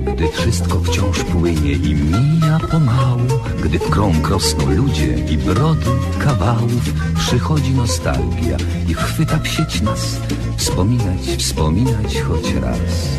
Gdy wszystko wciąż płynie i mija pomału Gdy w krąg rosną ludzie i brody kawałów Przychodzi nostalgia i chwyta w sieć nas Wspominać, wspominać choć raz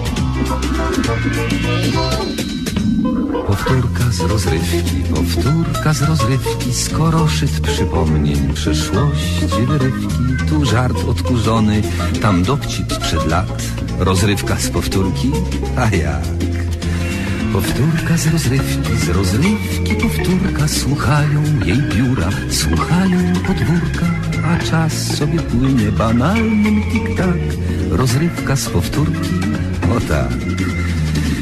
Powtórka z rozrywki, powtórka z rozrywki, skoro szyt przypomnień przeszłości wyrywki, tu żart odkurzony, tam dowcip sprzed lat, rozrywka z powtórki, a jak? Powtórka z rozrywki, z rozrywki powtórka, słuchają jej biura, słuchają podwórka, a czas sobie płynie banalnym tik-tak, rozrywka z powtórki, o tak.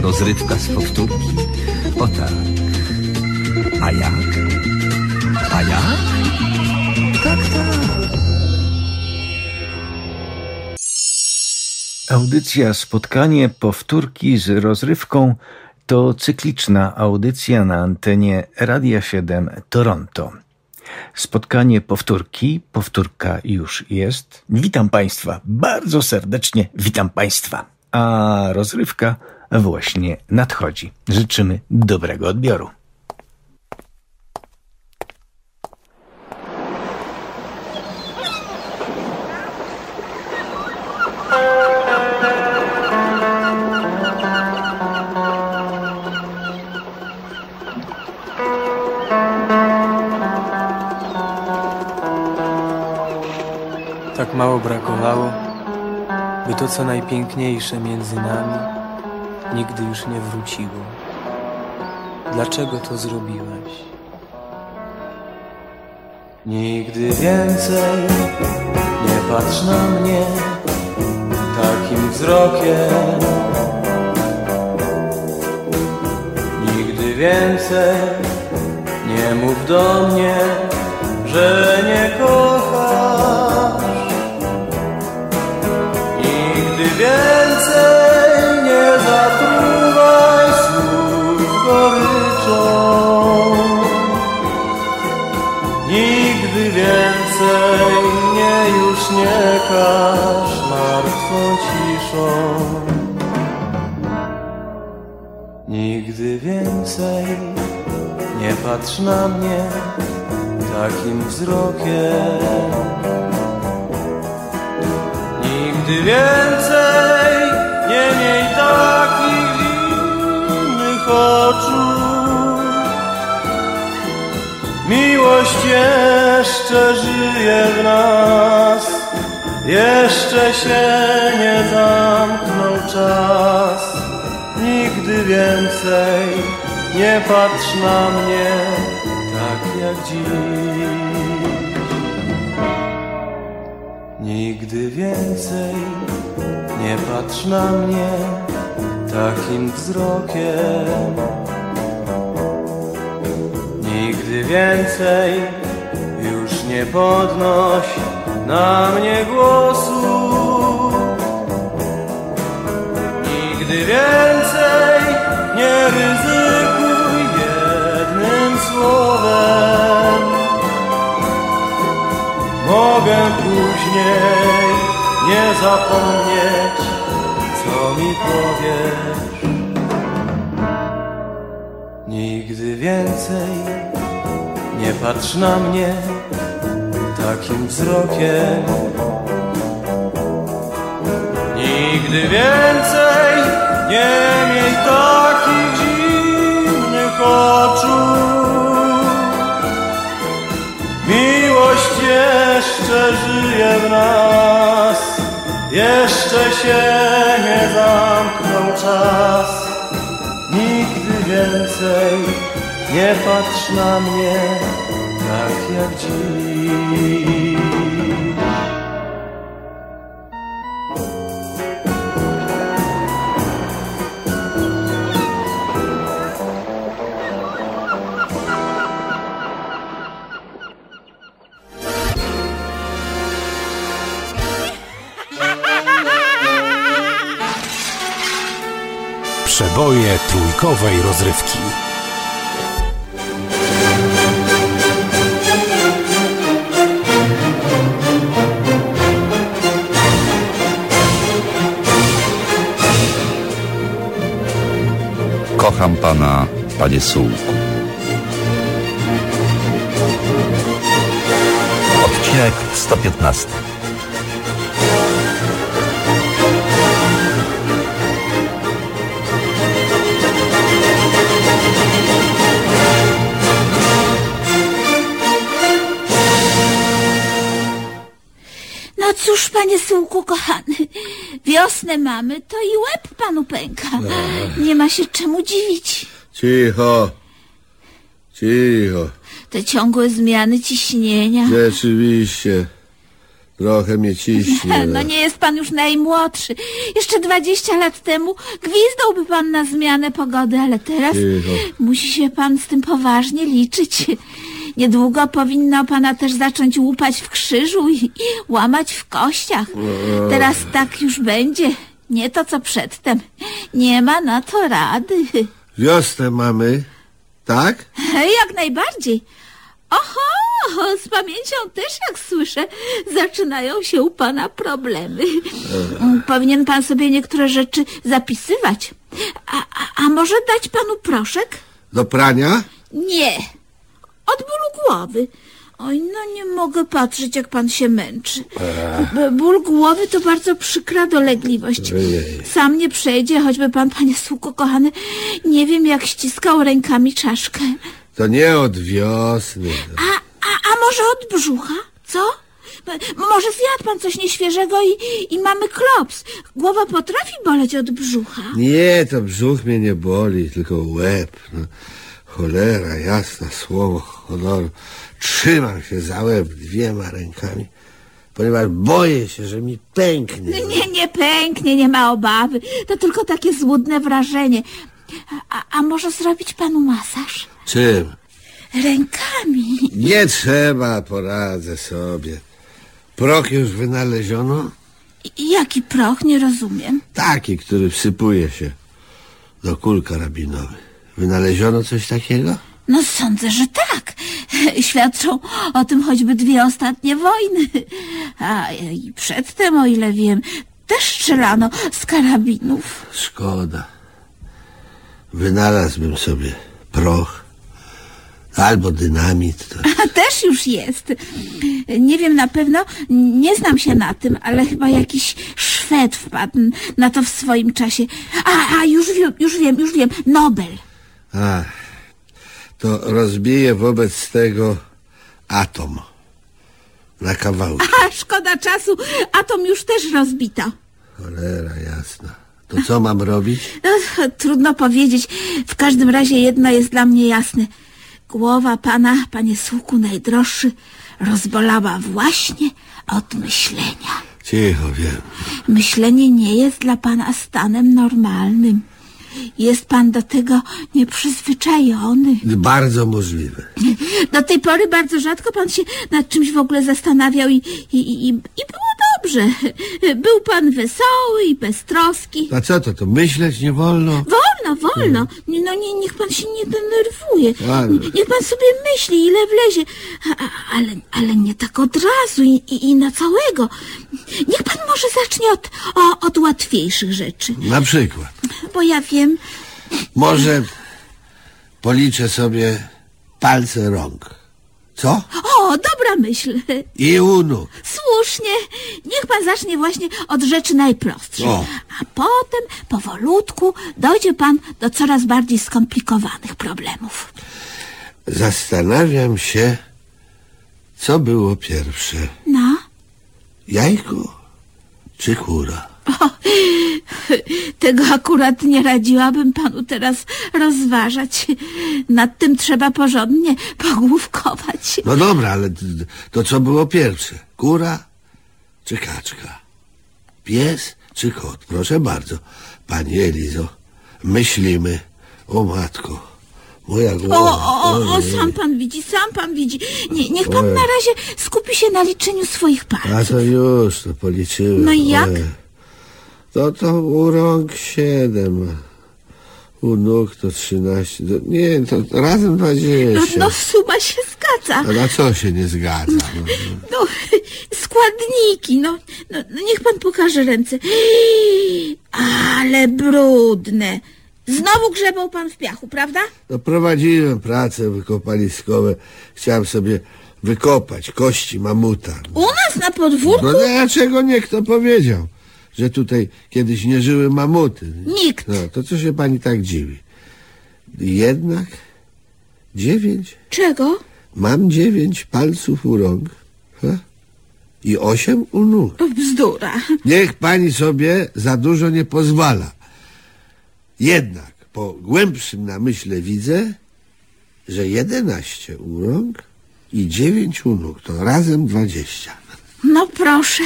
Rozrywka z powtórki, o tak A jak? A jak? Tak, tak Audycja Spotkanie Powtórki z rozrywką to cykliczna audycja na antenie Radia 7 Toronto. Spotkanie powtórki, powtórka już jest. Witam Państwa, bardzo serdecznie witam Państwa. A rozrywka właśnie nadchodzi. Życzymy dobrego odbioru. Tak mało brakowało, by to co najpiękniejsze między nami nigdy już nie wróciło. Dlaczego to zrobiłeś? Nigdy więcej nie patrz na mnie takim wzrokiem. Nigdy więcej nie mów do mnie, że nie kochasz. Nigdy więcej Nigdy więcej mnie już nie każ martwą ciszą. Nigdy więcej nie patrz na mnie takim wzrokiem. Nigdy więcej nie miej takich zimnych oczu. Miłość jeszcze żyje w nas, jeszcze się nie zamknął czas. Nigdy więcej nie patrz na mnie tak jak dziś. Nigdy więcej nie patrz na mnie takim wzrokiem. Nigdy więcej już nie podnoś na mnie głosu. Nigdy więcej nie ryzykuj jednym słowem. Mogę później nie zapomnieć, co mi powiesz. Nigdy więcej nie patrz na mnie takim wzrokiem. Nigdy więcej nie miej takich dziwnych oczu. Miłość jeszcze żyje w nas Jeszcze się nie zamknął czas. Nigdy więcej nie patrz na mnie tak jak dziś. Przeboje trójkowej rozrywki. Kocham pana, panie Sułku. Odcinek 115. cóż, panie Sułku kochany, wiosnę mamy, to i łeb panu pęka. Nie ma się czemu dziwić. Cicho. Cicho. Te ciągłe zmiany ciśnienia. Rzeczywiście. Trochę mnie ciśnie. No nie jest pan już najmłodszy. Jeszcze dwadzieścia lat temu gwizdałby pan na zmianę pogody, ale teraz Cicho. musi się pan z tym poważnie liczyć. Niedługo powinno pana też zacząć łupać w krzyżu i, i łamać w kościach. Teraz tak już będzie. Nie to co przedtem. Nie ma na to rady. Wiosnę mamy. Tak? Jak najbardziej. Oho, z pamięcią też jak słyszę, zaczynają się u pana problemy. Powinien pan sobie niektóre rzeczy zapisywać. A, a, a może dać panu proszek? Do prania? Nie. Od bólu głowy. Oj, no nie mogę patrzeć, jak pan się męczy. Ból głowy to bardzo przykra dolegliwość. Sam nie przejdzie, choćby pan, panie słuko kochany, nie wiem, jak ściskał rękami czaszkę. To nie od wiosny. A, a, a może od brzucha? Co? Może zjadł pan coś nieświeżego i, i mamy klops. Głowa potrafi boleć od brzucha. Nie, to brzuch mnie nie boli, tylko łeb. No, cholera, jasna, słowo honoru. Trzymam się za łeb dwiema rękami, ponieważ boję się, że mi pęknie. Nie, nie pęknie, nie ma obawy. To tylko takie złudne wrażenie. A, a może zrobić panu masaż? Czym? Rękami. Nie trzeba, poradzę sobie. Prok już wynaleziono? I- Jaki proch, nie rozumiem. Taki, który wsypuje się do kul karabinowych. Wynaleziono coś takiego? No sądzę, że tak. Świadczą o tym choćby dwie ostatnie wojny. A i przedtem, o ile wiem, też strzelano z karabinów. Szkoda. Wynalazłbym sobie proch albo dynamit. To... A też już jest. Nie wiem na pewno, nie znam się na tym, ale chyba jakiś Szwed wpadł na to w swoim czasie. A, a już wiem, już wiem, już wiem. Nobel. Ach, to rozbije wobec tego atom na kawałki. A szkoda czasu, atom już też rozbito. Cholera jasna. To co mam robić? Ech, trudno powiedzieć. W każdym razie jedno jest dla mnie jasne. Głowa pana, panie słuku najdroższy, rozbolała właśnie od myślenia. Cicho, wiem. Myślenie nie jest dla pana stanem normalnym. Jest pan do tego nieprzyzwyczajony. Bardzo możliwe. Do tej pory bardzo rzadko pan się nad czymś w ogóle zastanawiał i, i, i, i było dobrze. Był pan wesoły i beztroski. A co to, to myśleć nie wolno? Wolno, wolno. No nie, niech pan się nie denerwuje. Ale- Niech pan sobie myśli, ile wlezie. A, ale, ale nie tak od razu i, i, i na całego. Niech pan może zacznie od, o, od łatwiejszych rzeczy. Na przykład. Bo ja wiem, Może policzę sobie palce rąk. Co? o, dobra myśl. I u nóg. Słusznie. Niech pan zacznie właśnie od rzeczy najprostszych. O. A potem, powolutku, dojdzie pan do coraz bardziej skomplikowanych problemów. Zastanawiam się, co było pierwsze. No, Jajko czy kura? Tego akurat nie radziłabym panu teraz rozważać. Nad tym trzeba porządnie pogłówkować. No dobra, ale to co było pierwsze? Kura czy kaczka? Pies czy kot? Proszę bardzo. Pani Elizo, myślimy. O matko, moja głowa. O, o, o, o, sam pan widzi, sam pan widzi. Nie, niech pan na razie skupi się na liczeniu swoich A palców. to już, to policzyłem. No i jak? Ojej. To to u rąk siedem. U nóg to trzynaście. Nie, to razem No, dwadzieścia. no suma się zgadza. A na co się nie zgadza? No, No, składniki, no, no, no niech pan pokaże ręce. Ale brudne. Znowu grzebał pan w piachu, prawda? no prowadziłem prace wykopaliskowe. Chciałem sobie wykopać kości mamuta. U nas na podwórku No dlaczego nie kto powiedział, że tutaj kiedyś nie żyły mamuty? nikt. No, to co się pani tak dziwi? Jednak dziewięć. Czego? Mam dziewięć palców u rąk ha? i osiem u nóg. Bzdura. Niech pani sobie za dużo nie pozwala. Jednak po głębszym namyśle widzę, że jedenaście u rąk i dziewięć u nóg to razem dwadzieścia. No proszę,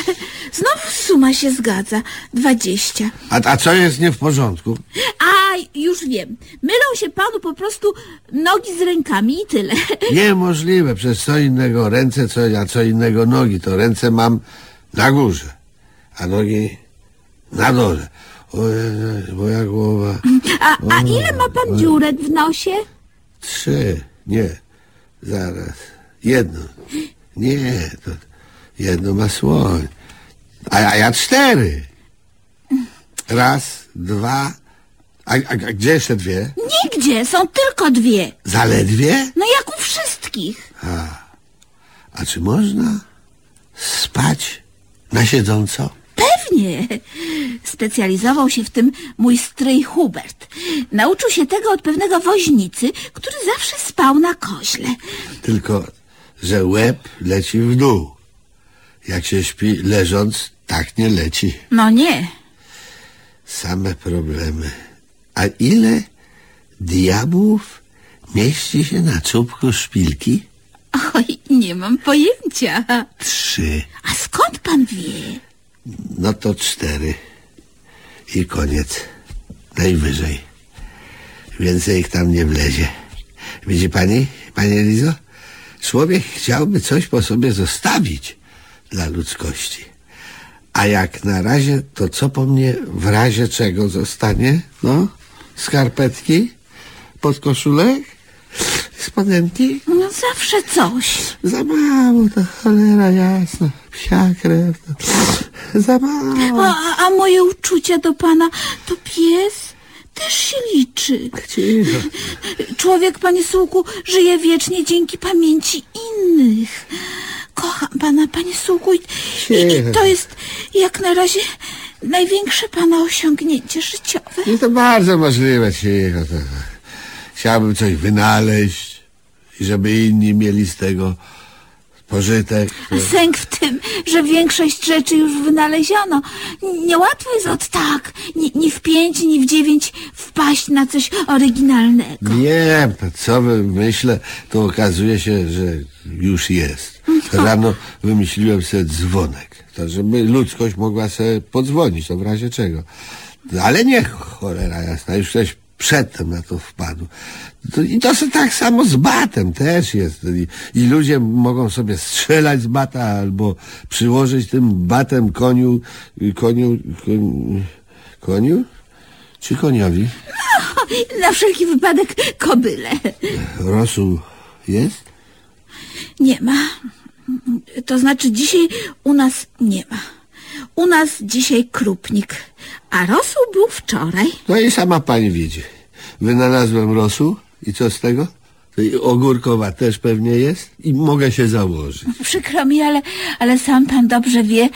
znowu suma się zgadza. Dwadzieścia. A, a co jest nie w porządku? A, już wiem. Mylą się panu po prostu nogi z rękami i tyle. Niemożliwe, przez co innego ręce, co, a co innego nogi. To ręce mam na górze, a nogi na dole. Ojej, moja głowa. A, a ile ma pan dziurek w nosie? Trzy. Nie. Zaraz. Jedno. Nie, to jedno ma słoń. A, a ja cztery. Raz, dwa. A, a, a gdzie jeszcze dwie? Nigdzie, są tylko dwie. Zaledwie? No jak u wszystkich. A czy można spać na siedząco? Pewnie. Specjalizował się w tym mój stryj Hubert. Nauczył się tego od pewnego woźnicy, który zawsze spał na koźle. Tylko, że łeb leci w dół. Jak się śpi leżąc, tak nie leci. No nie. Same problemy. A ile diabłów mieści się na czubku szpilki? Oj, nie mam pojęcia. Trzy. A skąd pan wie? No to cztery. I koniec. Najwyżej. Więcej ich tam nie wlezie. Widzi pani, pani Elizo? Człowiek chciałby coś po sobie zostawić dla ludzkości. A jak na razie, to co po mnie w razie czego zostanie? No? Skarpetki? Podkoszulek? Spodenki? No zawsze coś. Za mało, to cholera jasna. Psia krew. To... Za mało. A, a moje uczucia do pana to pies też się liczy. Cicho. Człowiek, panie Sułku, żyje wiecznie dzięki pamięci innych. Kocham pana, panie Sułku, i, i, to jest jak na razie największe pana osiągnięcie życiowe. Nie to bardzo możliwe, cicho. To... Chciałbym coś wynaleźć i żeby inni mieli z tego pożytek. Sęk w tym, że większość rzeczy już wynaleziono. Niełatwo jest od tak, ni, ni w pięć, ni w dziewięć wpaść na coś oryginalnego. Nie, co myślę, to okazuje się, że już jest. Rano wymyśliłem sobie dzwonek, to żeby ludzkość mogła sobie podzwonić, to w razie czego. Ale nie, cholera jasna, już ktoś przedtem na to wpadł. To, I to tak samo z batem też jest. I, I ludzie mogą sobie strzelać z bata albo przyłożyć tym batem koniu, koniu, koniu, koniu? Czy koniowi? Na wszelki wypadek kobyle. Rosół jest? Nie ma. To znaczy dzisiaj u nas nie ma. U nas dzisiaj krupnik, a rosół był wczoraj. No i sama pani widzi. Wynalazłem rosół i co z tego? I ogórkowa też pewnie jest i mogę się założyć. Przykro mi, ale, ale sam pan dobrze wie,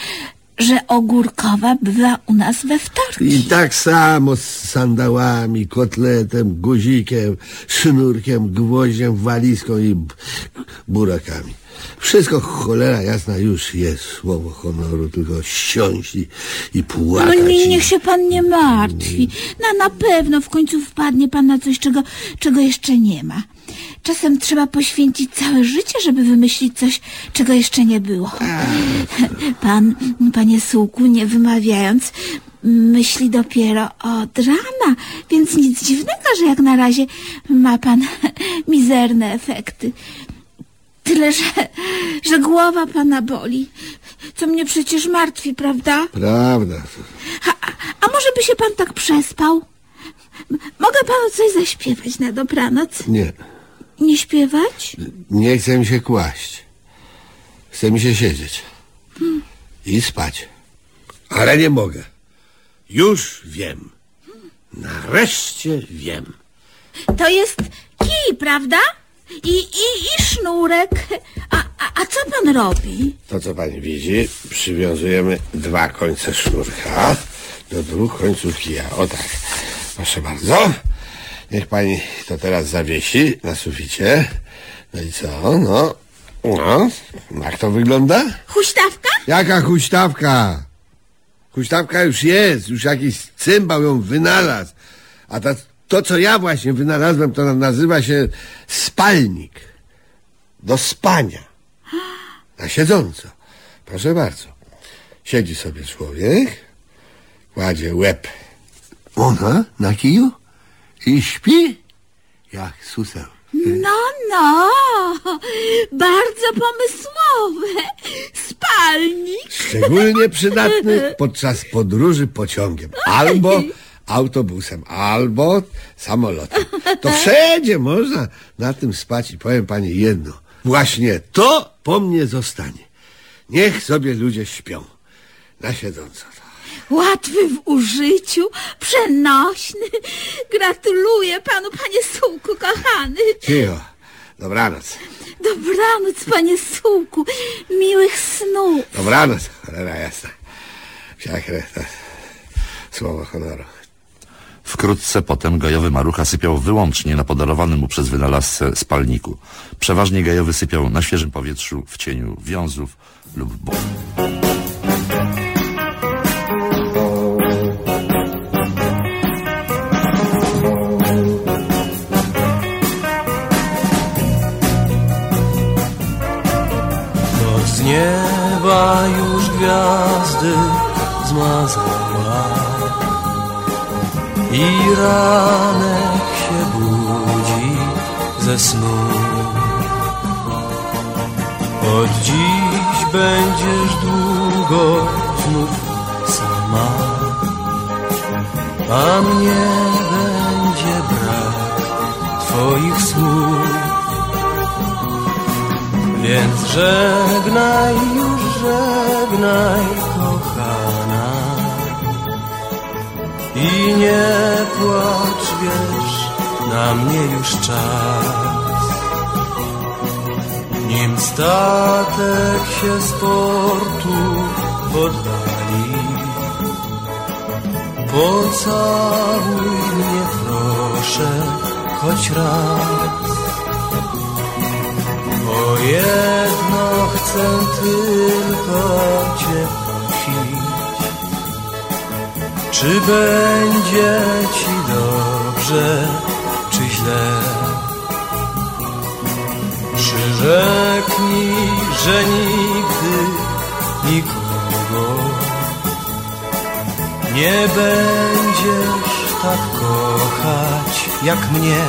że ogórkowa bywa u nas we wtorki. I tak samo z sandałami, kotletem, guzikiem, sznurkiem, gwoździem, walizką i burakami. Wszystko cholera jasna już jest słowo honoru, tylko ściąć i, i płakać. No nie, niech się pan nie martwi. No na pewno w końcu wpadnie pan na coś, czego, czego jeszcze nie ma. Czasem trzeba poświęcić całe życie, żeby wymyślić coś, czego jeszcze nie było. Pan, panie Sułku, nie wymawiając, myśli dopiero od rana, więc nic dziwnego, że jak na razie ma pan mizerne efekty. Tyle, że, że głowa pana boli, co mnie przecież martwi, prawda? Prawda. A, a może by się pan tak przespał? Mogę panu coś zaśpiewać na dobranoc? Nie, Nie śpiewać? nie chce mi się kłaść. Chce mi się siedzieć. I spać. Ale nie mogę. Już wiem. Nareszcie wiem. To jest kij, prawda? I, i, i sznurek. A, a, a co pan robi? To, co pani widzi, przywiązujemy dwa końce sznurka do dwóch końców kija. O tak. Proszę bardzo. Niech pani to teraz zawiesi na suficie. No i co? No. No. Jak to wygląda? Huśtawka? Jaka huśtawka? Huśtawka już jest. Już jakiś cymbał ją wynalazł. A ta, to, co ja właśnie wynalazłem, to nazywa się spalnik. Do spania. Na siedząco. Proszę bardzo. Siedzi sobie człowiek, kładzie łeb ona na kiju i śpi jak suseł. No, no. Bardzo pomysłowe. Spalnik. Szczególnie przydatny podczas podróży pociągiem albo autobusem, albo samolotem. To wszędzie można na tym spać i powiem pani jedno. Właśnie to po mnie zostanie. Niech sobie ludzie śpią. Na siedząco. Łatwy w użyciu, przenośny. Gratuluję panu, panie Sułku, kochany. Cicho. Dobranoc. Dobranoc, panie Sułku. Miłych snów. Dobranoc. Cholera jasna. Wszakre to słowo honoru. Wkrótce potem gajowy marucha sypiał wyłącznie na podarowanym mu przez wynalazcę spalniku. Przeważnie gajowy sypiał na świeżym powietrzu, w cieniu wiązów lub. Noc z nieba już gwiazdy zmazała I ranek się budzi ze snu. Od dziś będziesz długo znów sama. A mnie będzie brak twoich słów. Więc żegnaj już, żegnaj I nie płacz, wiesz, na mnie już czas. Nim statek się z portu oddali Pocałuj mnie proszę, choć raz. O jedno chcę tylko Cię czy będzie Ci dobrze, czy źle. Przyrzeknij, że nigdy nikogo nie będziesz tak kochać jak mnie.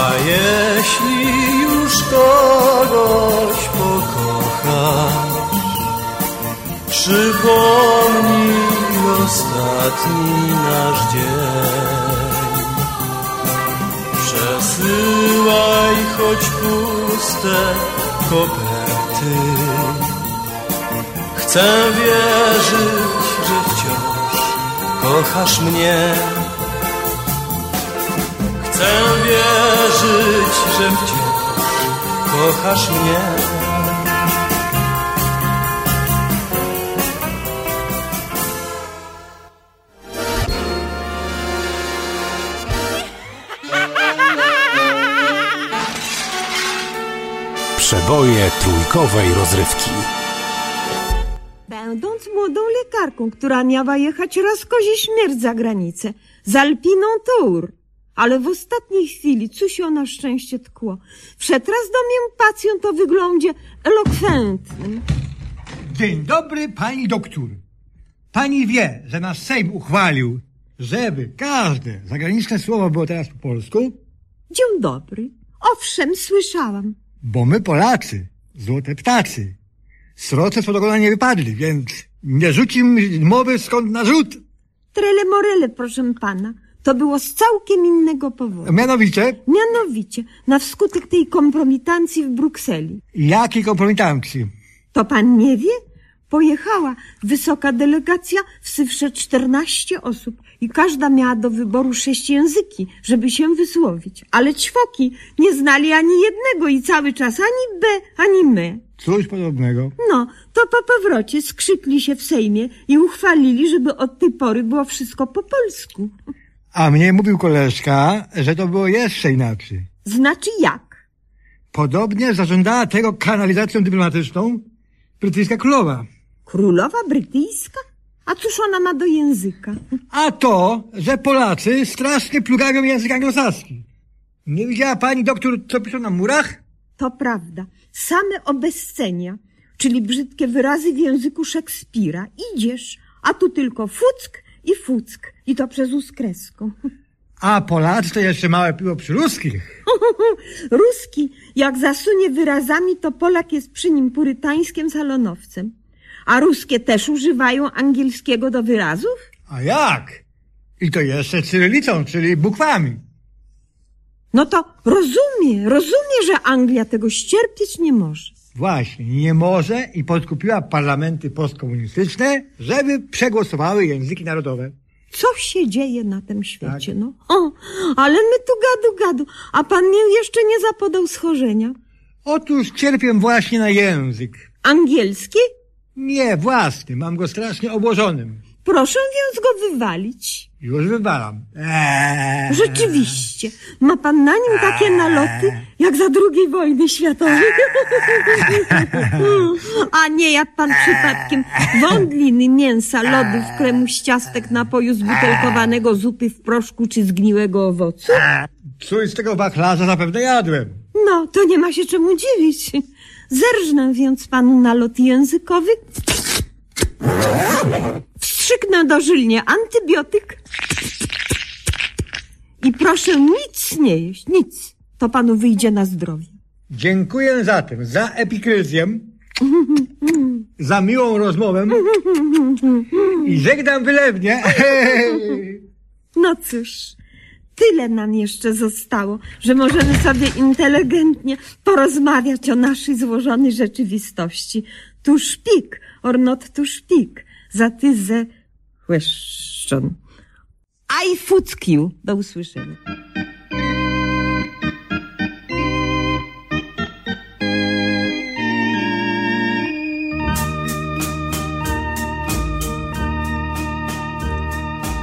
A jeśli już kogoś pokochasz, przypomnij ostatni nasz dzień. Przesyłaj choć puste koperty. Chcę wierzyć, że wciąż kochasz mnie. Chcę wierzyć, że wciąż kochasz mnie. Przeboje trójkowej rozrywki. Będąc młodą lekarką, która miała jechać raz kozie śmierć za granicę, z Alpiną Tour, ale w ostatniej chwili coś się na szczęście tkło. Wszedł raz do mnie pacjent o wyglądzie elokwentnym. Dzień dobry, pani doktor. Pani wie, że nasz Sejm uchwalił, żeby każde zagraniczne słowo było teraz po polsku, Dzień dobry. Owszem, słyszałam. Bo my Polacy, złote ptacy, sroce z ogona nie wypadli, więc nie rzuci mi mowy skąd na rzut. Trele morele, proszę pana. To było z całkiem innego powodu. Mianowicie, Mianowicie, na wskutek tej kompromitancji w Brukseli. jakiej kompromitancji? To pan nie wie? Pojechała wysoka delegacja, wsywsze 14 osób i każda miała do wyboru sześć języki, żeby się wysłowić. Ale ćwoki nie znali ani jednego i cały czas ani B, ani me. Coś podobnego. No, to po powrocie skrzykli się w Sejmie i uchwalili, żeby od tej pory było wszystko po polsku. A mnie mówił koleżka, że to było jeszcze inaczej. Znaczy jak? Podobnie zażądała tego kanalizacją dyplomatyczną brytyjska królowa. Królowa brytyjska? A cóż ona ma do języka? A to, że Polacy strasznie plugają język anglosaski. Nie widziała pani doktor, co piszą na murach? To prawda. Same obescenia, czyli brzydkie wyrazy w języku Szekspira. Idziesz, a tu tylko fuck i fuck. I to przez uskreską. A Polacy to jeszcze małe piwo przy ruskich. Ruski, jak zasunie wyrazami, to Polak jest przy nim purytańskim salonowcem. A ruskie też używają angielskiego do wyrazów? A jak? I to jeszcze cyrylicą, czyli bukwami. No to rozumie, rozumie, że Anglia tego ścierpieć nie może. Właśnie, nie może i podkupiła parlamenty postkomunistyczne, żeby przegłosowały języki narodowe. Co się dzieje na tym świecie, no? O, ale my tu gadu gadu, a pan mnie jeszcze nie zapodał schorzenia. Otóż cierpię właśnie na język. Angielski? Nie, własny, mam go strasznie obłożonym. Proszę więc go wywalić. Już wywalam. Eee. Rzeczywiście, ma pan na nim takie naloty, jak za drugiej wojny światowej. A nie jak pan przypadkiem wądliny, mięsa, lodów, kremu z ciastek, napoju zbutelkowanego, zupy w proszku czy zgniłego owocu? Coś z tego wachlarza zapewne jadłem. No, to nie ma się czemu dziwić. Zerżnę więc panu nalot językowy. Wstrzyknę dożylnie antybiotyk. I proszę nic nie jeść, nic. To panu wyjdzie na zdrowie. Dziękuję zatem za epikryzję, za miłą rozmowę i żegnam wylewnie. No cóż, tyle nam jeszcze zostało, że możemy sobie inteligentnie porozmawiać o naszej złożonej rzeczywistości. Tu szpik, or not tu szpik, za ty ze question. I fuck you. Do usłyszenia.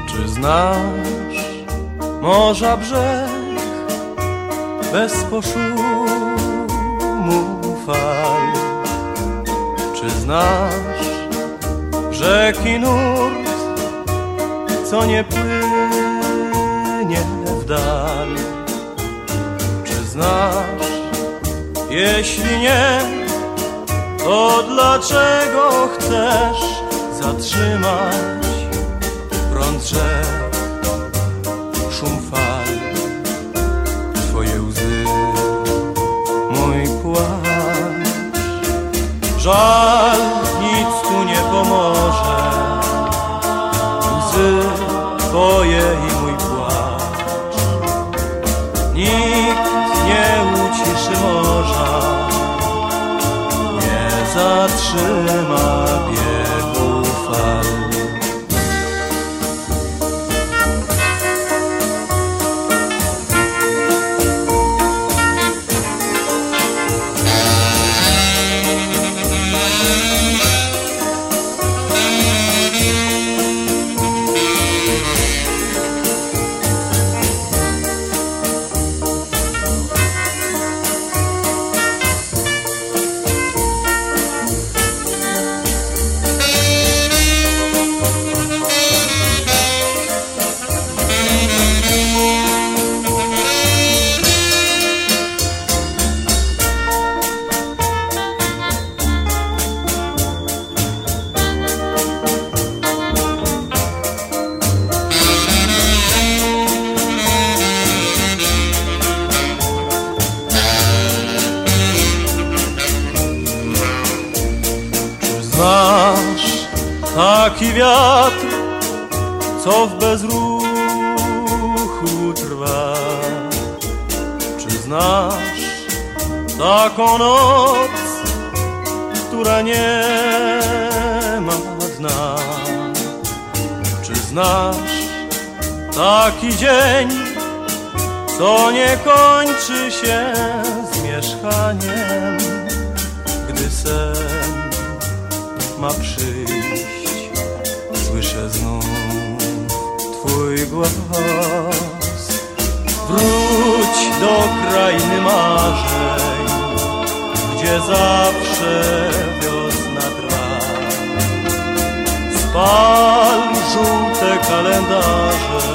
Czy znasz morza brzeg bez poszumu fal? Czy znasz rzeki nurt, co nie płynie w dal? Czy znasz, jeśli nie, to dlaczego chcesz zatrzymać prąd rzek, I znasz taki wiatr, co w bezruchu trwa? Czy znasz taką noc, która nie ma dna? Czy znasz taki dzień, co nie kończy się zmieszkaniem, gdy ma przyjść, słyszę znów Twój głos. Wróć do krainy marzeń, gdzie zawsze wiosna trwa. Spal żółte kalendarze,